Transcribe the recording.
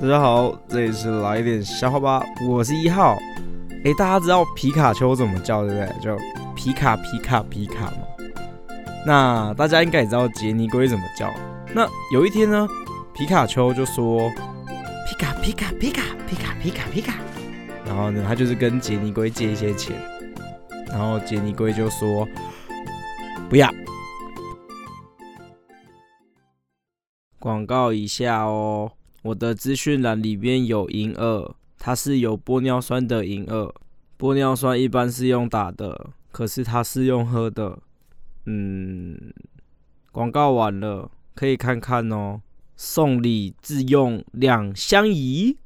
大家好，这里是来点笑话吧，我是一号。哎，大家知道皮卡丘怎么叫对不对？就皮卡皮卡皮卡嘛。那大家应该也知道杰尼龟怎么叫。那有一天呢，皮卡丘就说皮卡皮卡皮卡皮卡皮卡皮卡。然后呢，他就是跟杰尼龟借一些钱。然后杰尼龟就说不要。广告一下哦。我的资讯栏里面有银耳，它是有玻尿酸的银耳。玻尿酸一般是用打的，可是它是用喝的。嗯，广告完了，可以看看哦。送礼自用两相宜。